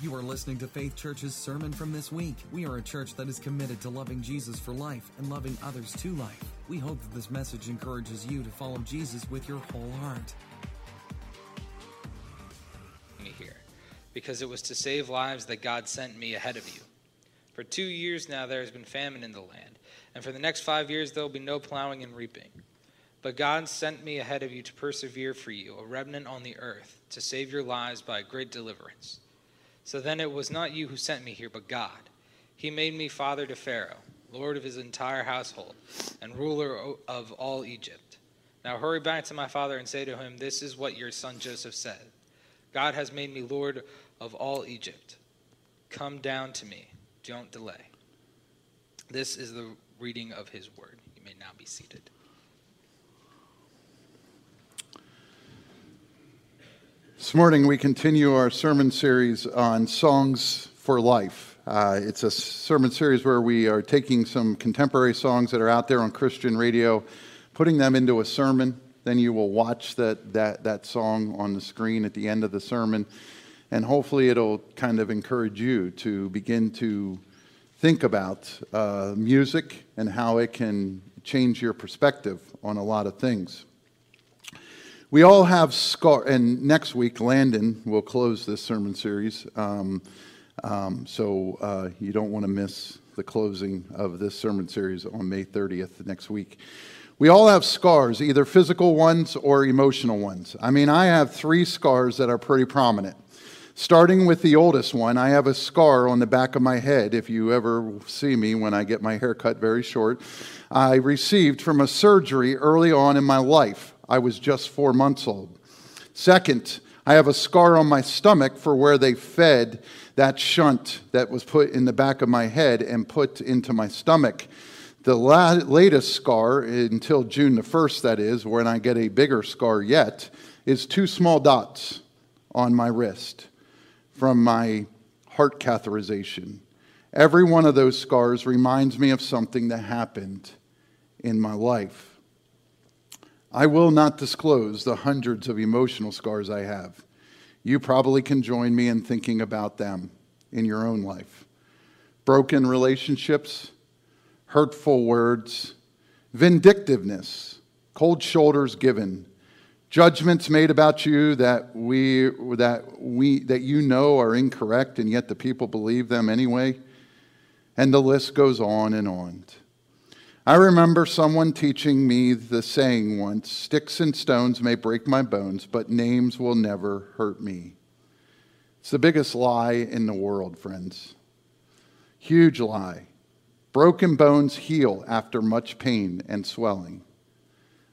You are listening to Faith Church's sermon from this week. We are a church that is committed to loving Jesus for life and loving others to life. We hope that this message encourages you to follow Jesus with your whole heart. Me here, because it was to save lives that God sent me ahead of you. For two years now there has been famine in the land, and for the next five years there will be no plowing and reaping. But God sent me ahead of you to persevere for you, a remnant on the earth, to save your lives by great deliverance. So then it was not you who sent me here, but God. He made me father to Pharaoh, lord of his entire household, and ruler of all Egypt. Now hurry back to my father and say to him, This is what your son Joseph said God has made me lord of all Egypt. Come down to me, don't delay. This is the reading of his word. You may now be seated. This morning, we continue our sermon series on Songs for Life. Uh, it's a sermon series where we are taking some contemporary songs that are out there on Christian radio, putting them into a sermon. Then you will watch that, that, that song on the screen at the end of the sermon, and hopefully, it'll kind of encourage you to begin to think about uh, music and how it can change your perspective on a lot of things. We all have scar, and next week Landon will close this sermon series. Um, um, so uh, you don't want to miss the closing of this sermon series on May 30th next week. We all have scars, either physical ones or emotional ones. I mean, I have three scars that are pretty prominent. Starting with the oldest one, I have a scar on the back of my head. If you ever see me when I get my hair cut very short, I received from a surgery early on in my life. I was just four months old. Second, I have a scar on my stomach for where they fed that shunt that was put in the back of my head and put into my stomach. The la- latest scar, until June the 1st, that is, when I get a bigger scar yet, is two small dots on my wrist from my heart catheterization. Every one of those scars reminds me of something that happened in my life. I will not disclose the hundreds of emotional scars I have. You probably can join me in thinking about them in your own life. Broken relationships, hurtful words, vindictiveness, cold shoulders given, judgments made about you that we that we that you know are incorrect and yet the people believe them anyway. And the list goes on and on. I remember someone teaching me the saying once sticks and stones may break my bones, but names will never hurt me. It's the biggest lie in the world, friends. Huge lie. Broken bones heal after much pain and swelling.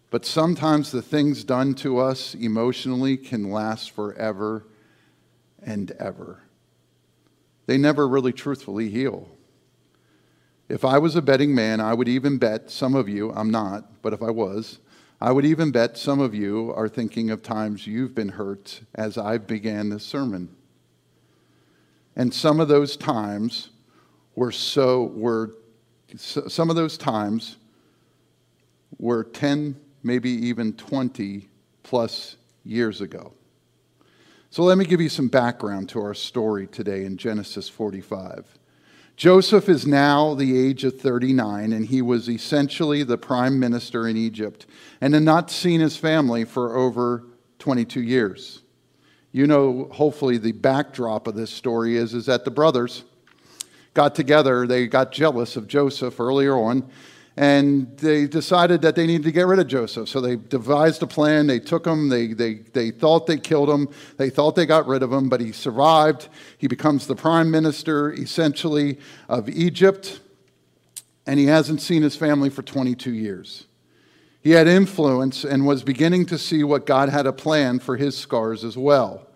But sometimes the things done to us emotionally can last forever and ever. They never really truthfully heal. If I was a betting man, I would even bet some of you, I'm not, but if I was, I would even bet some of you are thinking of times you've been hurt as I began this sermon. And some of those times were so, were, some of those times were 10, maybe even 20 plus years ago. So let me give you some background to our story today in Genesis 45. Joseph is now the age of 39, and he was essentially the prime minister in Egypt and had not seen his family for over 22 years. You know, hopefully, the backdrop of this story is, is that the brothers got together, they got jealous of Joseph earlier on, and they decided that they needed to get rid of Joseph. So they devised a plan. They took him. They, they, they thought they killed him. They thought they got rid of him, but he survived. He becomes the prime minister, essentially, of Egypt, and he hasn't seen his family for 22 years. He had influence and was beginning to see what God had a plan for his scars as well.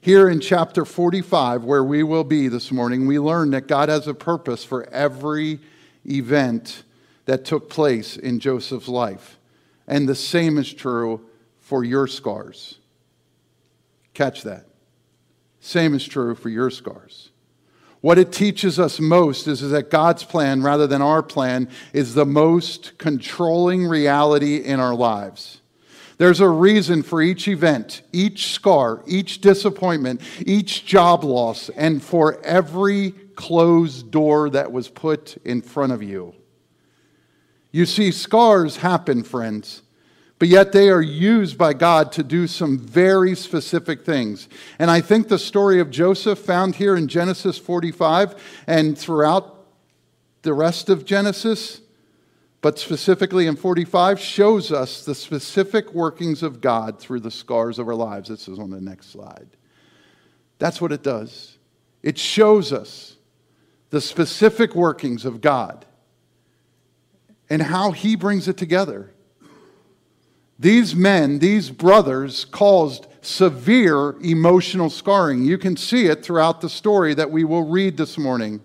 Here in chapter 45, where we will be this morning, we learn that God has a purpose for every event that took place in Joseph's life. And the same is true for your scars. Catch that. Same is true for your scars. What it teaches us most is, is that God's plan, rather than our plan, is the most controlling reality in our lives. There's a reason for each event, each scar, each disappointment, each job loss, and for every closed door that was put in front of you. You see, scars happen, friends, but yet they are used by God to do some very specific things. And I think the story of Joseph, found here in Genesis 45 and throughout the rest of Genesis, but specifically in 45, shows us the specific workings of God through the scars of our lives. This is on the next slide. That's what it does. It shows us the specific workings of God and how He brings it together. These men, these brothers, caused severe emotional scarring. You can see it throughout the story that we will read this morning.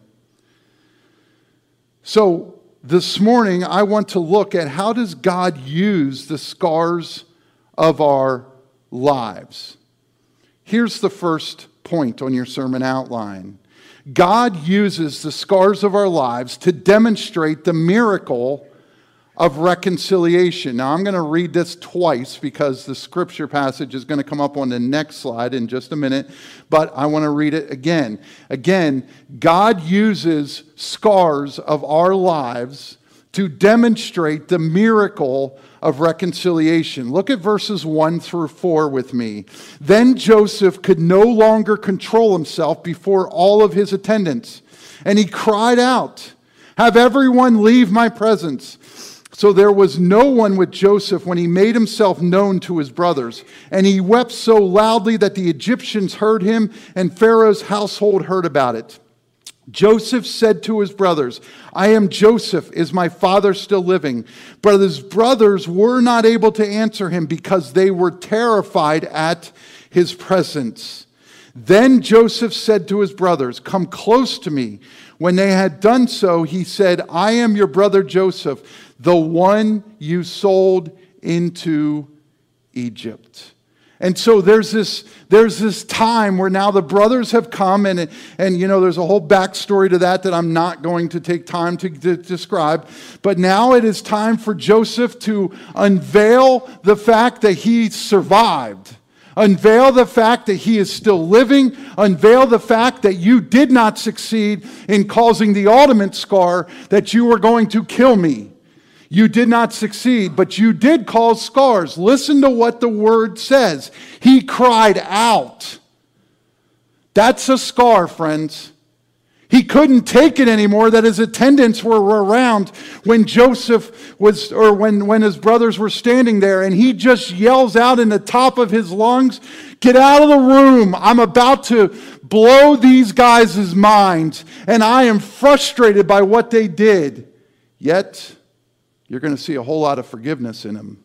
So, this morning I want to look at how does God use the scars of our lives. Here's the first point on your sermon outline. God uses the scars of our lives to demonstrate the miracle of reconciliation. Now, I'm going to read this twice because the scripture passage is going to come up on the next slide in just a minute, but I want to read it again. Again, God uses scars of our lives to demonstrate the miracle of reconciliation. Look at verses 1 through 4 with me. Then Joseph could no longer control himself before all of his attendants, and he cried out, Have everyone leave my presence. So there was no one with Joseph when he made himself known to his brothers. And he wept so loudly that the Egyptians heard him, and Pharaoh's household heard about it. Joseph said to his brothers, I am Joseph. Is my father still living? But his brothers were not able to answer him because they were terrified at his presence. Then Joseph said to his brothers, Come close to me. When they had done so, he said, I am your brother Joseph the one you sold into Egypt. And so there's this, there's this time where now the brothers have come, and, and you know, there's a whole backstory to that that I'm not going to take time to, to describe. But now it is time for Joseph to unveil the fact that he survived. Unveil the fact that he is still living. Unveil the fact that you did not succeed in causing the ultimate scar that you were going to kill me. You did not succeed, but you did cause scars. Listen to what the word says. He cried out. That's a scar, friends. He couldn't take it anymore that his attendants were around when Joseph was, or when, when his brothers were standing there, and he just yells out in the top of his lungs, Get out of the room. I'm about to blow these guys' minds, and I am frustrated by what they did. Yet, you're going to see a whole lot of forgiveness in him.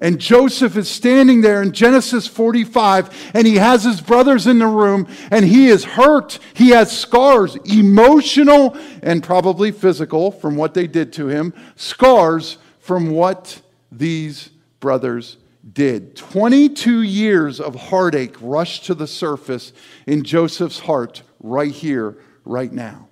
And Joseph is standing there in Genesis 45, and he has his brothers in the room, and he is hurt. He has scars, emotional and probably physical, from what they did to him, scars from what these brothers did. 22 years of heartache rushed to the surface in Joseph's heart right here, right now.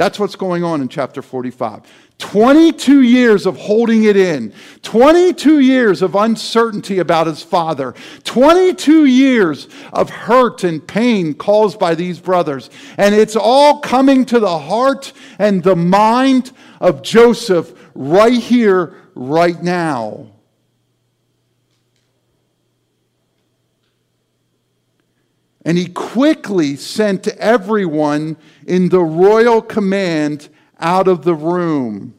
That's what's going on in chapter 45. 22 years of holding it in, 22 years of uncertainty about his father, 22 years of hurt and pain caused by these brothers. And it's all coming to the heart and the mind of Joseph right here, right now. And he quickly sent everyone in the royal command out of the room.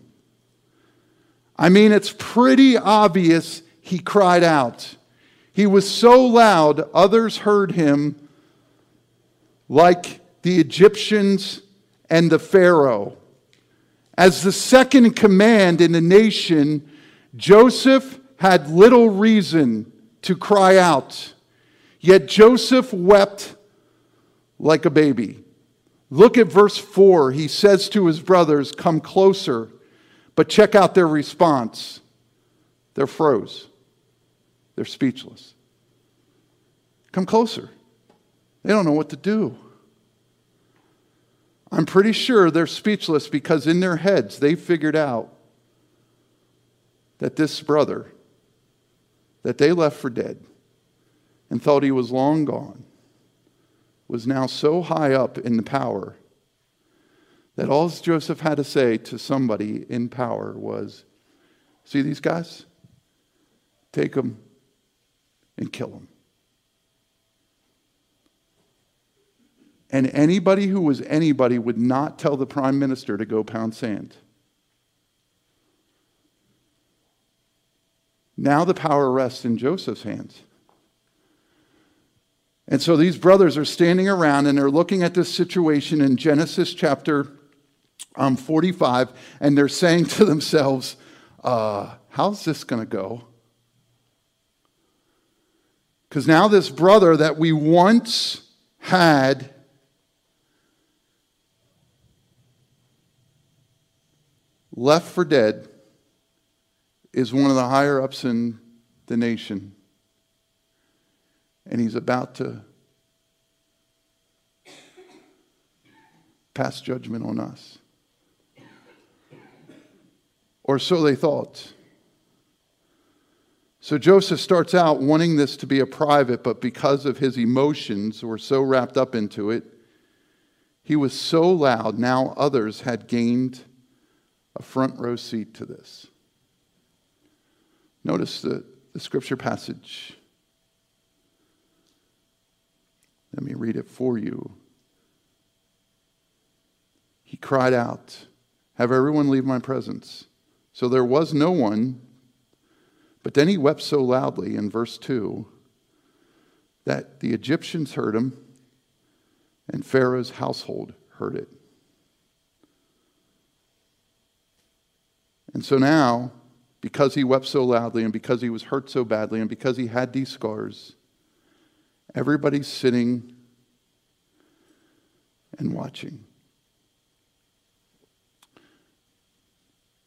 I mean, it's pretty obvious he cried out. He was so loud, others heard him, like the Egyptians and the Pharaoh. As the second command in the nation, Joseph had little reason to cry out. Yet Joseph wept like a baby. Look at verse 4. He says to his brothers, Come closer. But check out their response. They're froze, they're speechless. Come closer. They don't know what to do. I'm pretty sure they're speechless because in their heads they figured out that this brother that they left for dead and thought he was long gone was now so high up in the power that all Joseph had to say to somebody in power was, See these guys? Take them and kill them. And anybody who was anybody would not tell the prime minister to go pound sand. Now the power rests in Joseph's hands. And so these brothers are standing around and they're looking at this situation in Genesis chapter um, 45, and they're saying to themselves, uh, How's this going to go? Because now this brother that we once had left for dead is one of the higher ups in the nation. And he's about to pass judgment on us. Or so they thought. So Joseph starts out wanting this to be a private, but because of his emotions were so wrapped up into it, he was so loud, now others had gained a front row seat to this. Notice the, the scripture passage. Let me read it for you. He cried out, Have everyone leave my presence. So there was no one, but then he wept so loudly in verse 2 that the Egyptians heard him and Pharaoh's household heard it. And so now, because he wept so loudly and because he was hurt so badly and because he had these scars, everybody's sitting and watching.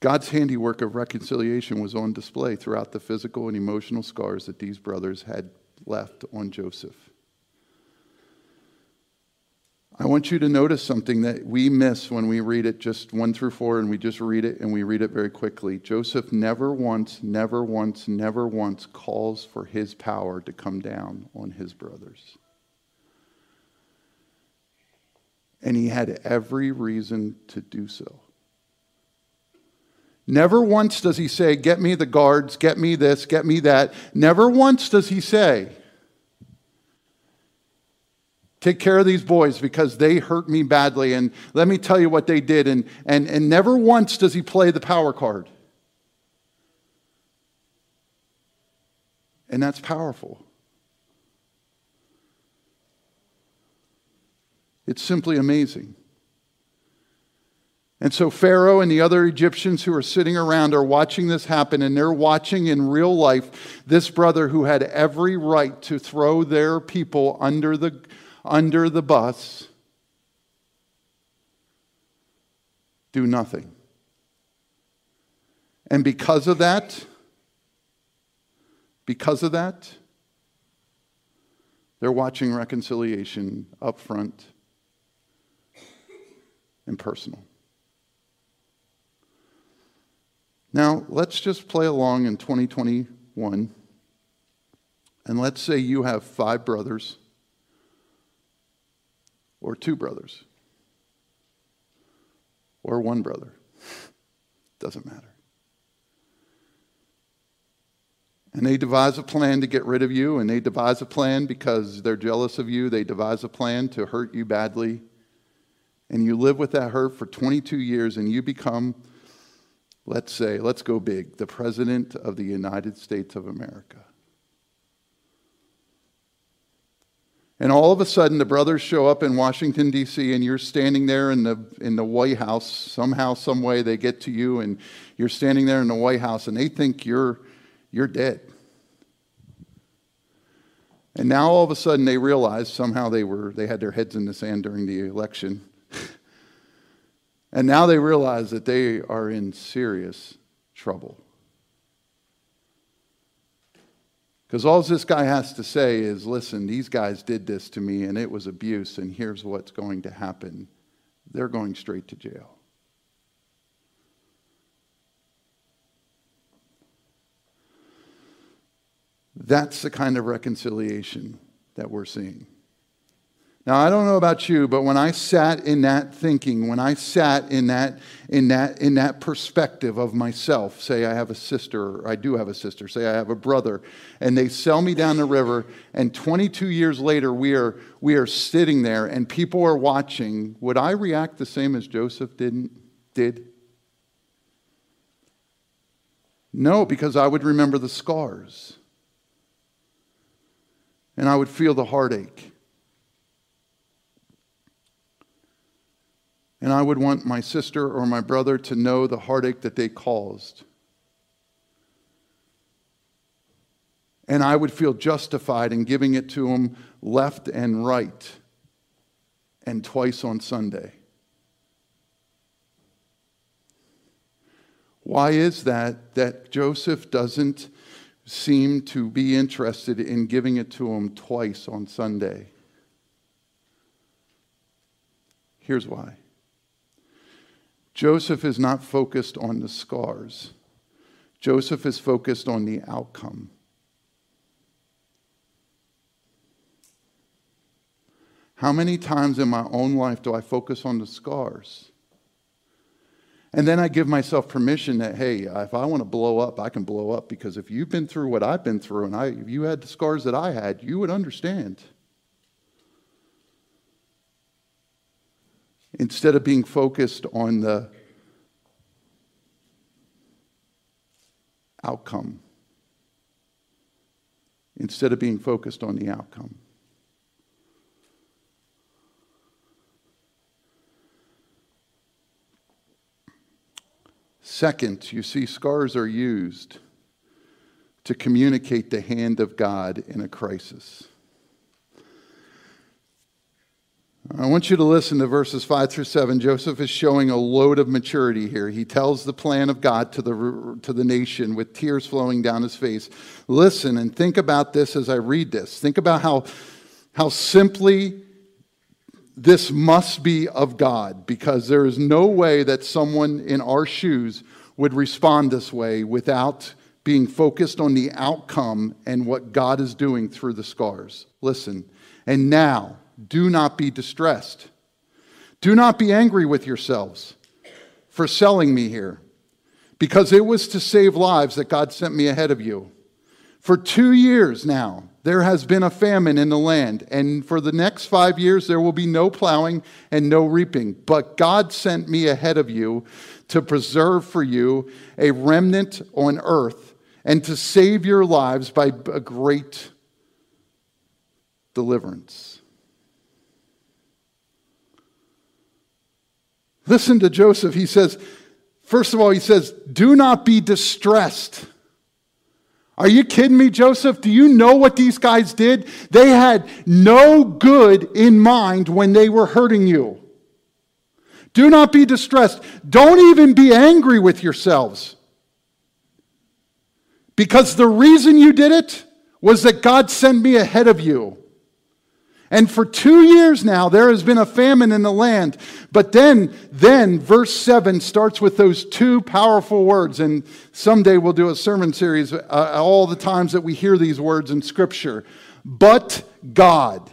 God's handiwork of reconciliation was on display throughout the physical and emotional scars that these brothers had left on Joseph. I want you to notice something that we miss when we read it just one through four and we just read it and we read it very quickly. Joseph never once, never once, never once calls for his power to come down on his brothers. And he had every reason to do so. Never once does he say, Get me the guards, get me this, get me that. Never once does he say, Take care of these boys because they hurt me badly, and let me tell you what they did. And, and, and never once does he play the power card. And that's powerful. It's simply amazing. And so Pharaoh and the other Egyptians who are sitting around are watching this happen, and they're watching in real life this brother who had every right to throw their people under the under the bus, do nothing. And because of that, because of that, they're watching reconciliation up front and personal. Now, let's just play along in 2021. And let's say you have five brothers or two brothers, or one brother. Doesn't matter. And they devise a plan to get rid of you, and they devise a plan because they're jealous of you. They devise a plan to hurt you badly. And you live with that hurt for 22 years, and you become, let's say, let's go big, the President of the United States of America. And all of a sudden, the brothers show up in Washington, D.C., and you're standing there in the, in the White House. Somehow, some way, they get to you, and you're standing there in the White House, and they think you're, you're dead. And now, all of a sudden, they realize somehow they, were, they had their heads in the sand during the election. and now they realize that they are in serious trouble. Because all this guy has to say is listen, these guys did this to me and it was abuse, and here's what's going to happen. They're going straight to jail. That's the kind of reconciliation that we're seeing. Now, I don't know about you, but when I sat in that thinking, when I sat in that, in that, in that perspective of myself, say I have a sister, I do have a sister, say I have a brother, and they sell me down the river, and 22 years later we are, we are sitting there and people are watching, would I react the same as Joseph didn't, did? No, because I would remember the scars. And I would feel the heartache. And I would want my sister or my brother to know the heartache that they caused. And I would feel justified in giving it to them left and right and twice on Sunday. Why is that that Joseph doesn't seem to be interested in giving it to him twice on Sunday? Here's why. Joseph is not focused on the scars. Joseph is focused on the outcome. How many times in my own life do I focus on the scars? And then I give myself permission that, hey, if I want to blow up, I can blow up because if you've been through what I've been through and I, if you had the scars that I had, you would understand. Instead of being focused on the outcome. Instead of being focused on the outcome. Second, you see, scars are used to communicate the hand of God in a crisis. I want you to listen to verses 5 through 7. Joseph is showing a load of maturity here. He tells the plan of God to the, to the nation with tears flowing down his face. Listen and think about this as I read this. Think about how, how simply this must be of God, because there is no way that someone in our shoes would respond this way without being focused on the outcome and what God is doing through the scars. Listen, and now, do not be distressed. Do not be angry with yourselves for selling me here, because it was to save lives that God sent me ahead of you. For two years now, there has been a famine in the land, and for the next five years, there will be no plowing and no reaping. But God sent me ahead of you to preserve for you a remnant on earth and to save your lives by a great deliverance. Listen to Joseph. He says, first of all, he says, do not be distressed. Are you kidding me, Joseph? Do you know what these guys did? They had no good in mind when they were hurting you. Do not be distressed. Don't even be angry with yourselves. Because the reason you did it was that God sent me ahead of you. And for two years now, there has been a famine in the land. But then, then, verse 7 starts with those two powerful words. And someday we'll do a sermon series, uh, all the times that we hear these words in Scripture. But God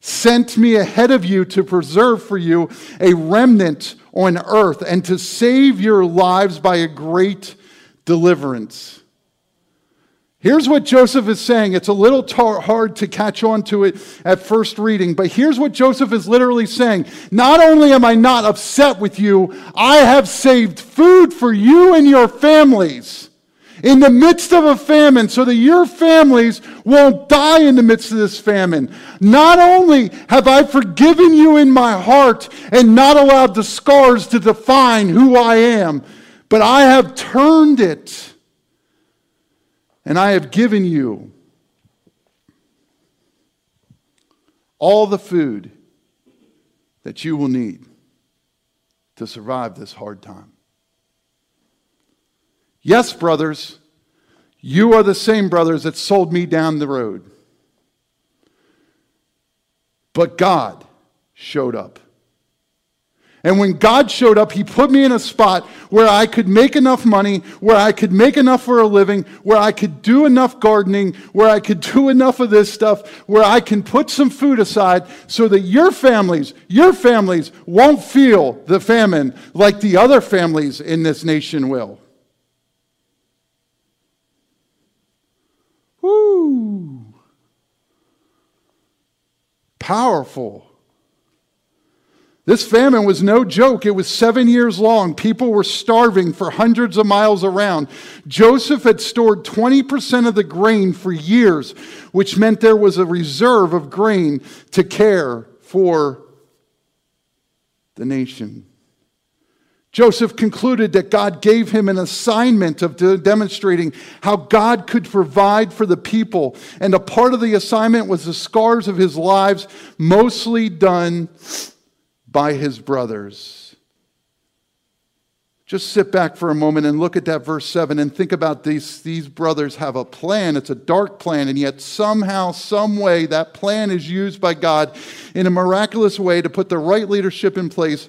sent me ahead of you to preserve for you a remnant on earth and to save your lives by a great deliverance. Here's what Joseph is saying. It's a little tar- hard to catch on to it at first reading, but here's what Joseph is literally saying. Not only am I not upset with you, I have saved food for you and your families in the midst of a famine so that your families won't die in the midst of this famine. Not only have I forgiven you in my heart and not allowed the scars to define who I am, but I have turned it and I have given you all the food that you will need to survive this hard time. Yes, brothers, you are the same brothers that sold me down the road. But God showed up. And when God showed up, He put me in a spot where I could make enough money, where I could make enough for a living, where I could do enough gardening, where I could do enough of this stuff, where I can put some food aside so that your families, your families won't feel the famine like the other families in this nation will. Woo! Powerful. This famine was no joke. It was seven years long. People were starving for hundreds of miles around. Joseph had stored 20% of the grain for years, which meant there was a reserve of grain to care for the nation. Joseph concluded that God gave him an assignment of demonstrating how God could provide for the people. And a part of the assignment was the scars of his lives, mostly done by his brothers. Just sit back for a moment and look at that verse 7 and think about these, these brothers have a plan. It's a dark plan, and yet somehow, some way, that plan is used by God in a miraculous way to put the right leadership in place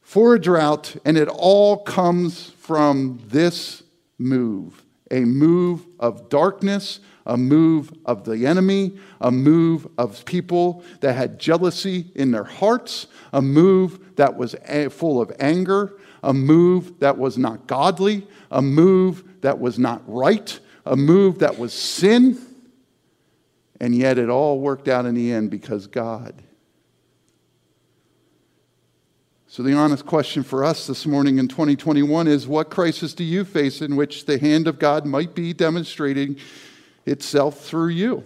for a drought, and it all comes from this move a move of darkness, a move of the enemy, a move of people that had jealousy in their hearts, a move that was full of anger, a move that was not godly, a move that was not right, a move that was sin. And yet it all worked out in the end because God So, the honest question for us this morning in 2021 is what crisis do you face in which the hand of God might be demonstrating itself through you?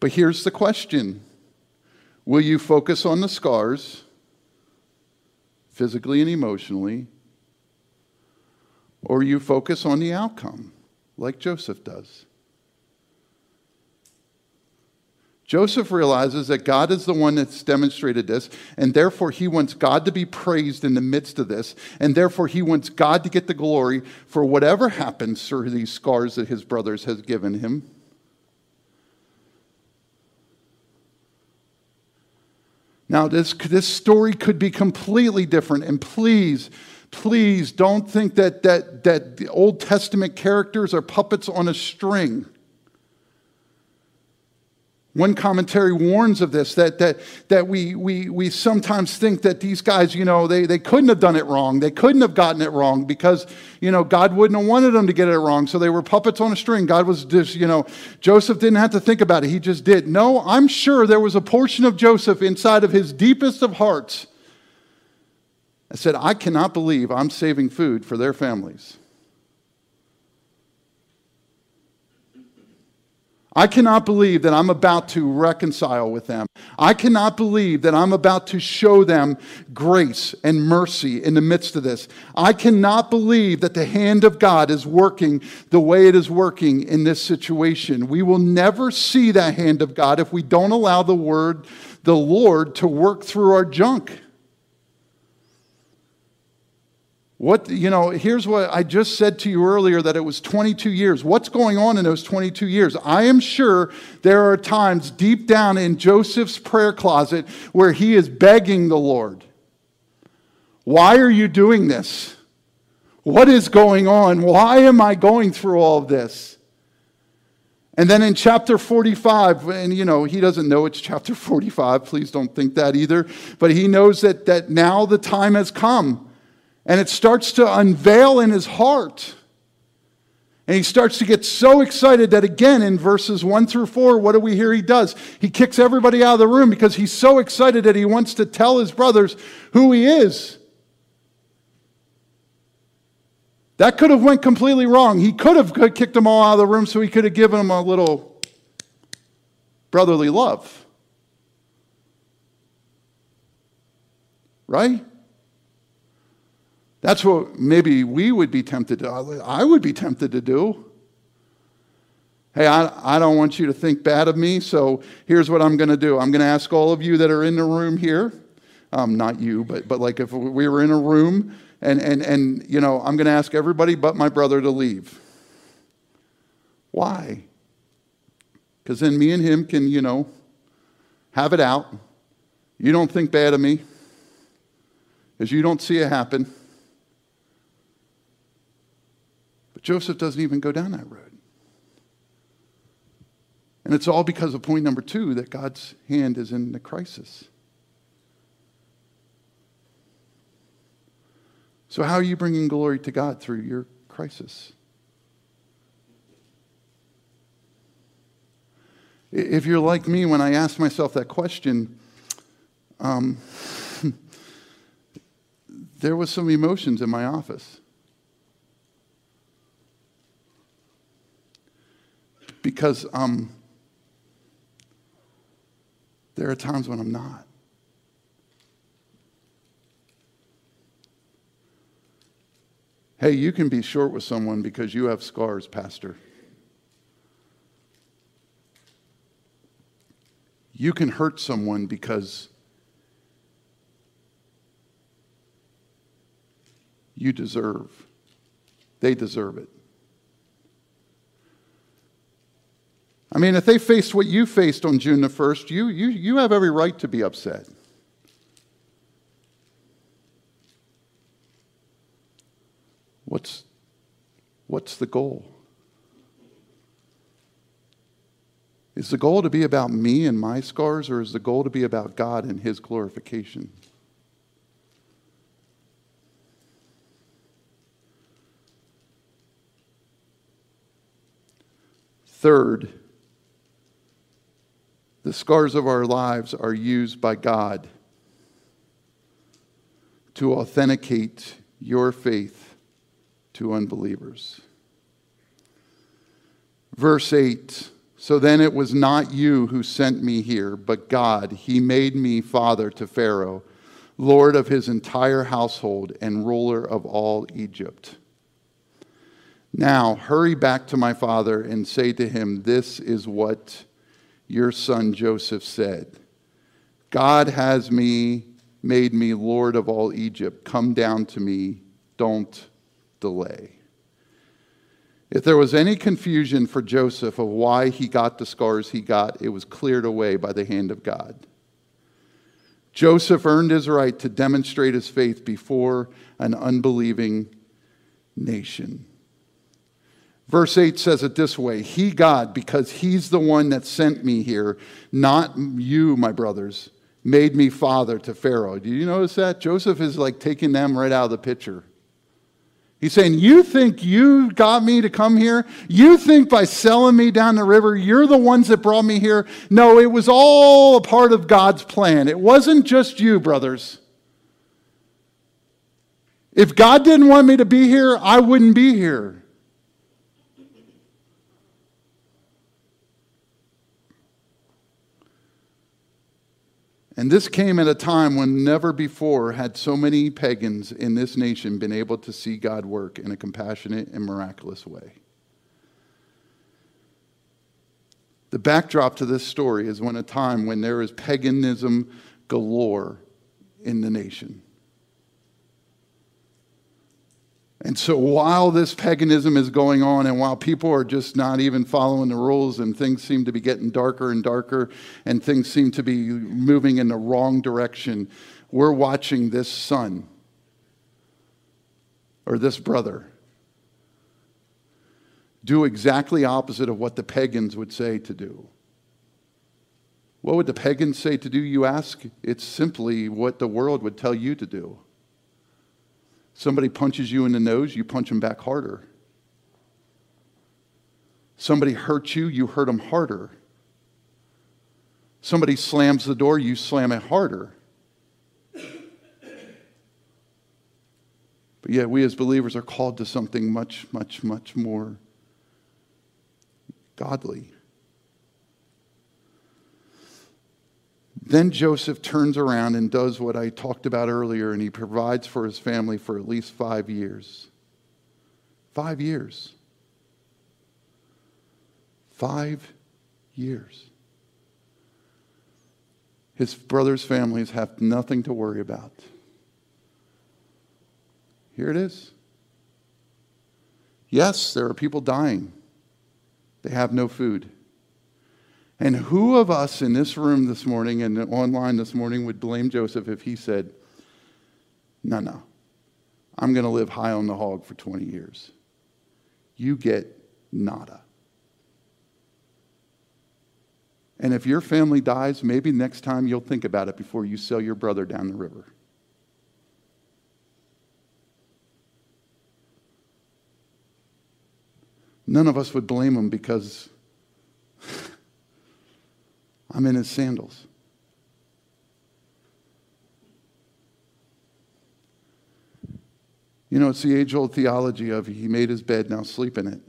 But here's the question Will you focus on the scars, physically and emotionally, or you focus on the outcome, like Joseph does? Joseph realizes that God is the one that's demonstrated this, and therefore he wants God to be praised in the midst of this, and therefore he wants God to get the glory for whatever happens through these scars that his brothers has given him. Now, this, this story could be completely different, and please, please don't think that, that, that the Old Testament characters are puppets on a string. One commentary warns of this that, that, that we, we, we sometimes think that these guys, you know, they, they couldn't have done it wrong. They couldn't have gotten it wrong because, you know, God wouldn't have wanted them to get it wrong. So they were puppets on a string. God was just, you know, Joseph didn't have to think about it. He just did. No, I'm sure there was a portion of Joseph inside of his deepest of hearts that said, I cannot believe I'm saving food for their families. I cannot believe that I'm about to reconcile with them. I cannot believe that I'm about to show them grace and mercy in the midst of this. I cannot believe that the hand of God is working the way it is working in this situation. We will never see that hand of God if we don't allow the word, the Lord, to work through our junk. What, you know, here's what I just said to you earlier that it was 22 years. What's going on in those 22 years? I am sure there are times deep down in Joseph's prayer closet where he is begging the Lord, Why are you doing this? What is going on? Why am I going through all of this? And then in chapter 45, and you know, he doesn't know it's chapter 45, please don't think that either, but he knows that, that now the time has come and it starts to unveil in his heart. And he starts to get so excited that, again, in verses 1 through 4, what do we hear he does? He kicks everybody out of the room because he's so excited that he wants to tell his brothers who he is. That could have went completely wrong. He could have kicked them all out of the room so he could have given them a little brotherly love. Right? That's what maybe we would be tempted to, I would be tempted to do. Hey, I, I don't want you to think bad of me, so here's what I'm going to do. I'm going to ask all of you that are in the room here, um, not you, but, but like if we were in a room, and, and, and you know, I'm going to ask everybody but my brother to leave. Why? Because then me and him can, you know, have it out, You don't think bad of me, as you don't see it happen. But Joseph doesn't even go down that road. And it's all because of point number two that God's hand is in the crisis. So, how are you bringing glory to God through your crisis? If you're like me, when I ask myself that question, um, there was some emotions in my office. Because um, there are times when I'm not. Hey, you can be short with someone because you have scars, Pastor. You can hurt someone because you deserve, they deserve it. I mean, if they faced what you faced on June the 1st, you, you, you have every right to be upset. What's, what's the goal? Is the goal to be about me and my scars, or is the goal to be about God and His glorification? Third, the scars of our lives are used by God to authenticate your faith to unbelievers. Verse 8 So then it was not you who sent me here, but God. He made me father to Pharaoh, Lord of his entire household, and ruler of all Egypt. Now hurry back to my father and say to him, This is what your son Joseph said God has me, made me Lord of all Egypt. Come down to me. Don't delay. If there was any confusion for Joseph of why he got the scars he got, it was cleared away by the hand of God. Joseph earned his right to demonstrate his faith before an unbelieving nation. Verse 8 says it this way He, God, because He's the one that sent me here, not you, my brothers, made me father to Pharaoh. Do you notice that? Joseph is like taking them right out of the picture. He's saying, You think you got me to come here? You think by selling me down the river, you're the ones that brought me here? No, it was all a part of God's plan. It wasn't just you, brothers. If God didn't want me to be here, I wouldn't be here. And this came at a time when never before had so many pagans in this nation been able to see God work in a compassionate and miraculous way. The backdrop to this story is when a time when there is paganism galore in the nation. And so while this paganism is going on, and while people are just not even following the rules, and things seem to be getting darker and darker, and things seem to be moving in the wrong direction, we're watching this son or this brother do exactly opposite of what the pagans would say to do. What would the pagans say to do, you ask? It's simply what the world would tell you to do. Somebody punches you in the nose, you punch them back harder. Somebody hurts you, you hurt them harder. Somebody slams the door, you slam it harder. But yet, we as believers are called to something much, much, much more godly. Then Joseph turns around and does what I talked about earlier, and he provides for his family for at least five years. Five years. Five years. His brothers' families have nothing to worry about. Here it is. Yes, there are people dying, they have no food. And who of us in this room this morning and online this morning would blame Joseph if he said, No, no, I'm going to live high on the hog for 20 years? You get nada. And if your family dies, maybe next time you'll think about it before you sell your brother down the river. None of us would blame him because I'm in his sandals. You know, it's the age old theology of he made his bed, now sleep in it.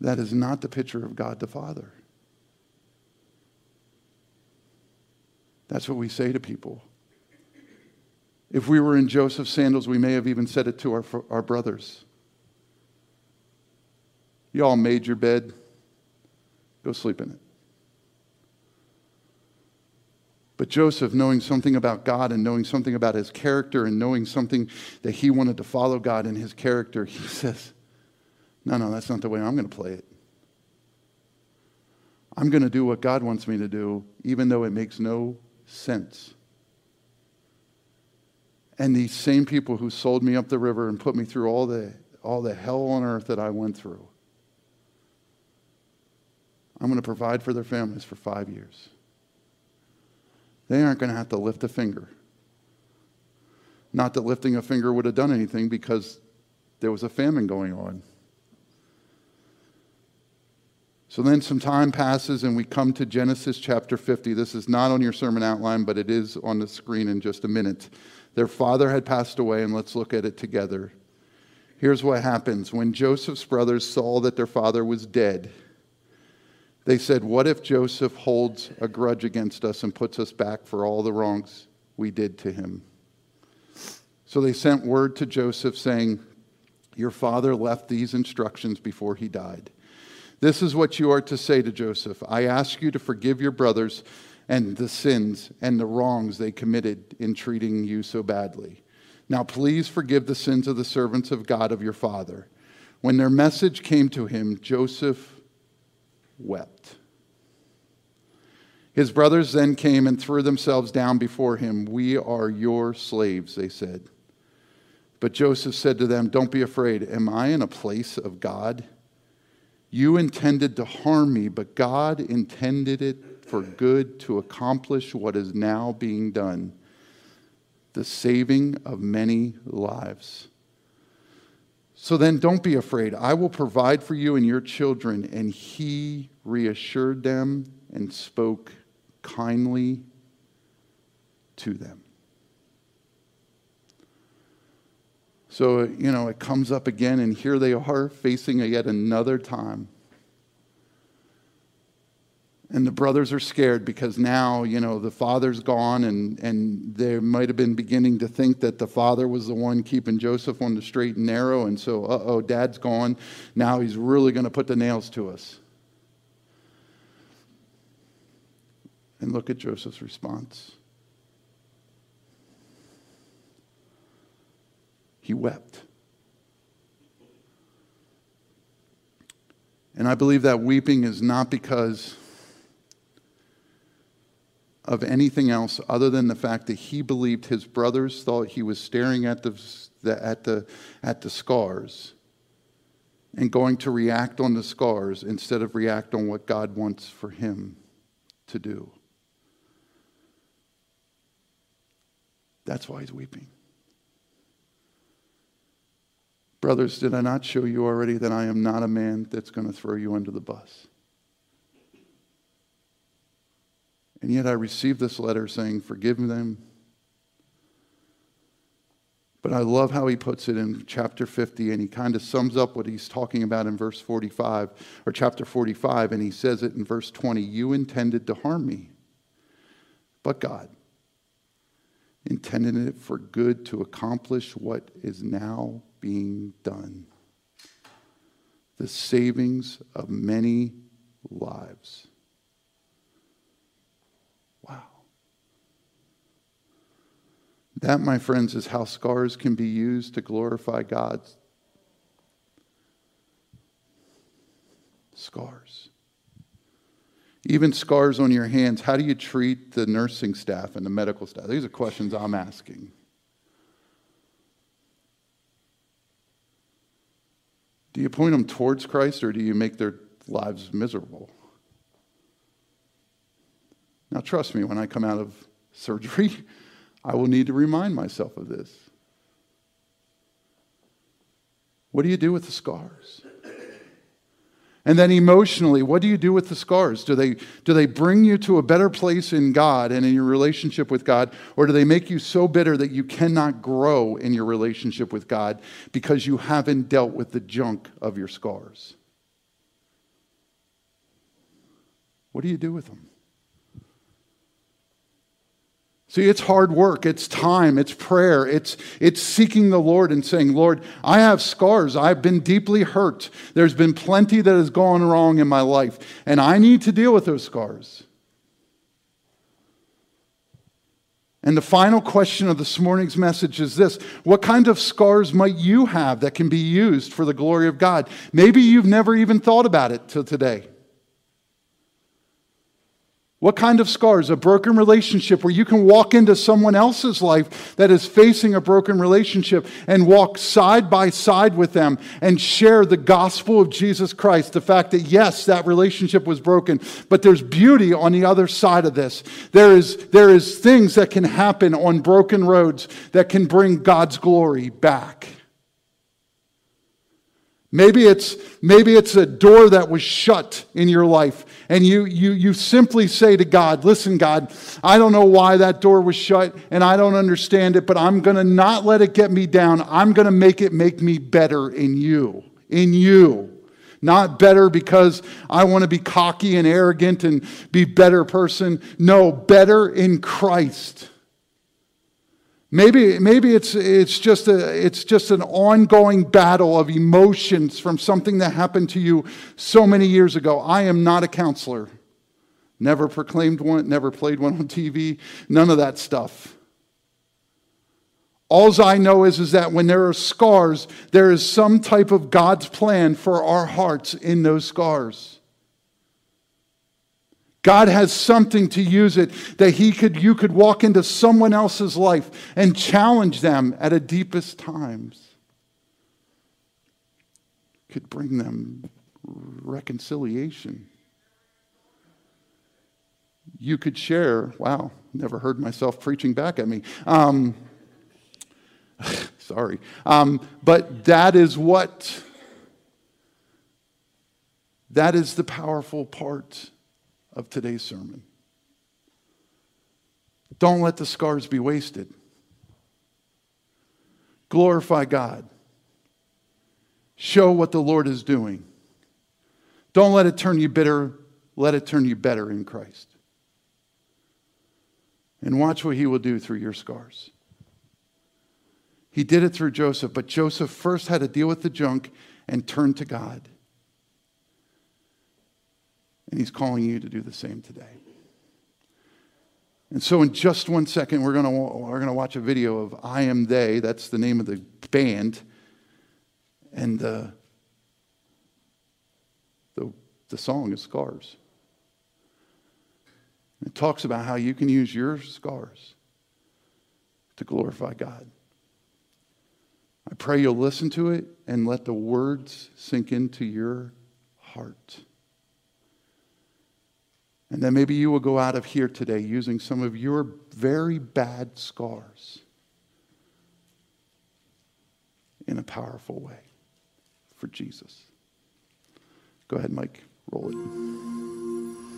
That is not the picture of God the Father. That's what we say to people. If we were in Joseph's sandals, we may have even said it to our, our brothers. You all made your bed, go sleep in it. But Joseph, knowing something about God and knowing something about his character and knowing something that he wanted to follow God in his character, he says, No, no, that's not the way I'm going to play it. I'm going to do what God wants me to do, even though it makes no sense. And these same people who sold me up the river and put me through all the, all the hell on earth that I went through, I'm going to provide for their families for five years. They aren't going to have to lift a finger. Not that lifting a finger would have done anything because there was a famine going on. So then some time passes and we come to Genesis chapter 50. This is not on your sermon outline, but it is on the screen in just a minute. Their father had passed away, and let's look at it together. Here's what happens when Joseph's brothers saw that their father was dead. They said, What if Joseph holds a grudge against us and puts us back for all the wrongs we did to him? So they sent word to Joseph saying, Your father left these instructions before he died. This is what you are to say to Joseph I ask you to forgive your brothers and the sins and the wrongs they committed in treating you so badly. Now, please forgive the sins of the servants of God of your father. When their message came to him, Joseph wept. His brothers then came and threw themselves down before him. We are your slaves, they said. But Joseph said to them, Don't be afraid. Am I in a place of God? You intended to harm me, but God intended it for good to accomplish what is now being done the saving of many lives. So then don't be afraid. I will provide for you and your children. And he reassured them and spoke kindly to them. So, you know, it comes up again, and here they are facing yet another time. And the brothers are scared because now, you know, the father's gone, and, and they might have been beginning to think that the father was the one keeping Joseph on the straight and narrow. And so, uh oh, dad's gone. Now he's really going to put the nails to us. And look at Joseph's response. He wept. And I believe that weeping is not because of anything else other than the fact that he believed his brothers thought he was staring at the, at the, at the scars and going to react on the scars instead of react on what God wants for him to do. That's why he's weeping. Brothers, did I not show you already that I am not a man that's going to throw you under the bus? And yet I received this letter saying, Forgive them. But I love how he puts it in chapter 50, and he kind of sums up what he's talking about in verse 45, or chapter 45, and he says it in verse 20 You intended to harm me, but God intended it for good to accomplish what is now being done the savings of many lives. Wow. That, my friends, is how scars can be used to glorify God. Scars. even scars on your hands, how do you treat the nursing staff and the medical staff? These are questions I'm asking. Do you point them towards Christ or do you make their lives miserable? Now, trust me, when I come out of surgery, I will need to remind myself of this. What do you do with the scars? And then emotionally, what do you do with the scars? Do they, do they bring you to a better place in God and in your relationship with God? Or do they make you so bitter that you cannot grow in your relationship with God because you haven't dealt with the junk of your scars? What do you do with them? See, it's hard work, it's time, it's prayer, it's, it's seeking the Lord and saying, Lord, I have scars. I've been deeply hurt. There's been plenty that has gone wrong in my life, and I need to deal with those scars. And the final question of this morning's message is this What kind of scars might you have that can be used for the glory of God? Maybe you've never even thought about it till today. What kind of scars? A broken relationship where you can walk into someone else's life that is facing a broken relationship and walk side by side with them and share the gospel of Jesus Christ. The fact that, yes, that relationship was broken, but there's beauty on the other side of this. There is, there is things that can happen on broken roads that can bring God's glory back. Maybe it's, maybe it's a door that was shut in your life and you, you, you simply say to God, Listen, God, I don't know why that door was shut and I don't understand it, but I'm going to not let it get me down. I'm going to make it make me better in you. In you. Not better because I want to be cocky and arrogant and be better person. No, better in Christ. Maybe, maybe it's, it's, just a, it's just an ongoing battle of emotions from something that happened to you so many years ago. I am not a counselor. Never proclaimed one, never played one on TV, none of that stuff. All I know is, is that when there are scars, there is some type of God's plan for our hearts in those scars. God has something to use it that he could, you could walk into someone else's life and challenge them at a deepest times. Could bring them reconciliation. You could share, wow, never heard myself preaching back at me. Um, sorry. Um, but that is what, that is the powerful part of today's sermon. Don't let the scars be wasted. Glorify God. Show what the Lord is doing. Don't let it turn you bitter, let it turn you better in Christ. And watch what he will do through your scars. He did it through Joseph, but Joseph first had to deal with the junk and turn to God. And he's calling you to do the same today. And so, in just one second, we're going we're going to watch a video of I Am They. That's the name of the band. And uh, the, the song is Scars. It talks about how you can use your scars to glorify God. I pray you'll listen to it and let the words sink into your heart. And then maybe you will go out of here today using some of your very bad scars in a powerful way for Jesus. Go ahead, Mike. Roll it.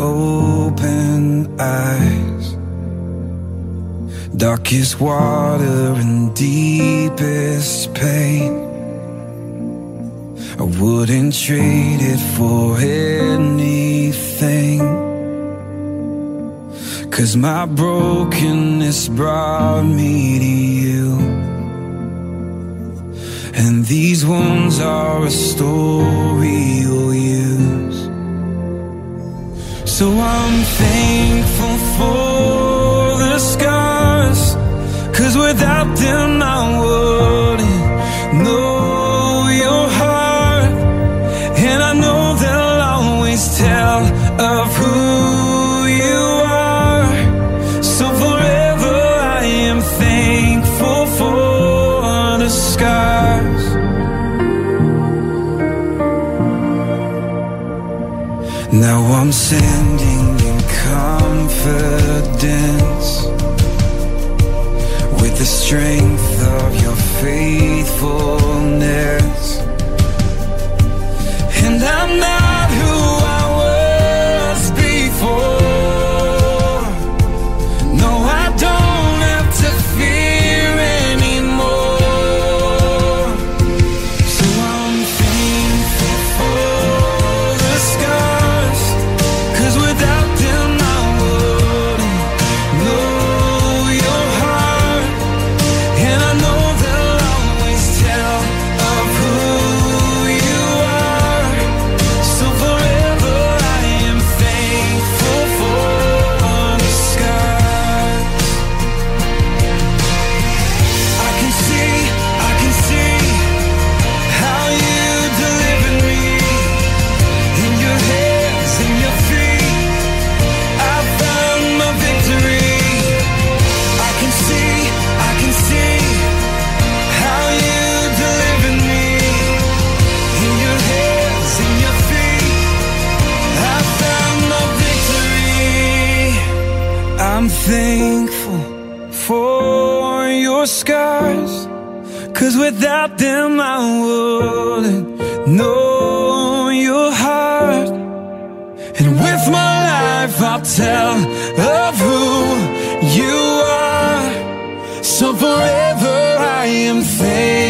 Open eyes Darkest water and deepest pain I wouldn't trade it for anything Cause my brokenness brought me to you. And these wounds are a story you'll use. So I'm thankful for the scars. Cause without them I wouldn't know your heart. And I know they'll always tell of who I'm standing in confidence with the strength thankful for your scars. Cause without them I wouldn't know your heart. And with my life I'll tell of who you are. So forever I am thankful.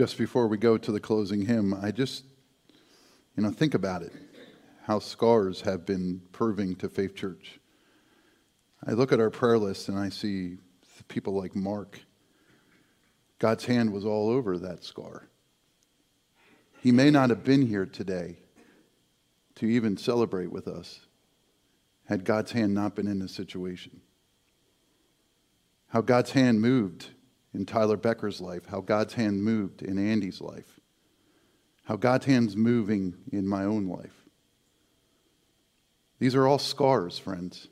Just before we go to the closing hymn, I just, you know, think about it how scars have been proving to Faith Church. I look at our prayer list and I see people like Mark. God's hand was all over that scar. He may not have been here today to even celebrate with us had God's hand not been in the situation. How God's hand moved in Tyler Becker's life, how God's hand moved in Andy's life, how God's hand's moving in my own life. These are all scars, friends,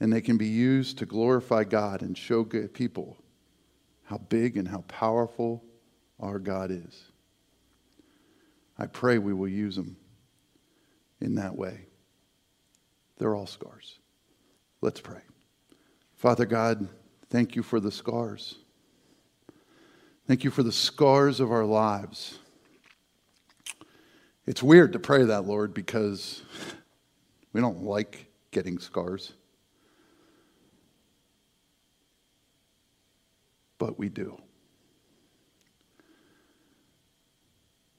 and they can be used to glorify God and show people how big and how powerful our God is. I pray we will use them in that way. They're all scars. Let's pray. Father God, thank you for the scars. Thank you for the scars of our lives. It's weird to pray that, Lord, because we don't like getting scars. But we do.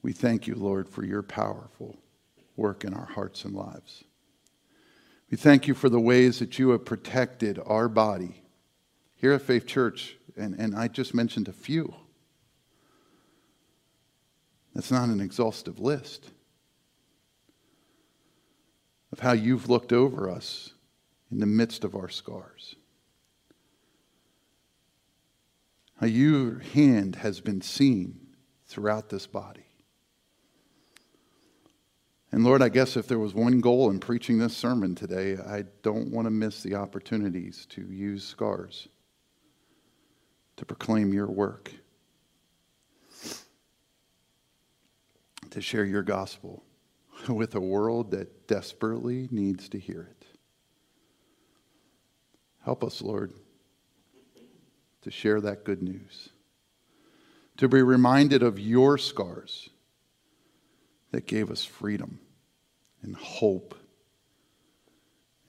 We thank you, Lord, for your powerful work in our hearts and lives. We thank you for the ways that you have protected our body here at Faith Church, and, and I just mentioned a few. That's not an exhaustive list of how you've looked over us in the midst of our scars. How your hand has been seen throughout this body. And Lord, I guess if there was one goal in preaching this sermon today, I don't want to miss the opportunities to use scars to proclaim your work, to share your gospel with a world that desperately needs to hear it. Help us, Lord, to share that good news, to be reminded of your scars that gave us freedom and hope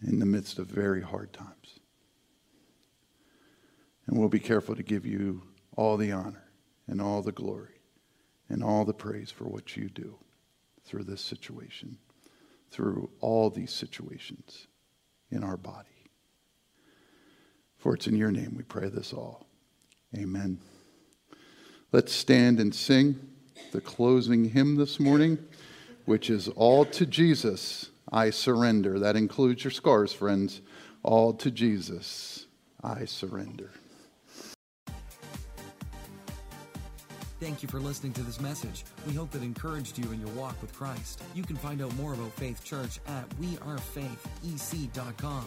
in the midst of very hard times. And we'll be careful to give you all the honor and all the glory and all the praise for what you do through this situation, through all these situations in our body. For it's in your name we pray this all. Amen. Let's stand and sing the closing hymn this morning, which is All to Jesus I Surrender. That includes your scars, friends. All to Jesus I surrender. Thank you for listening to this message. We hope it encouraged you in your walk with Christ. You can find out more about Faith Church at wearefaithec.com.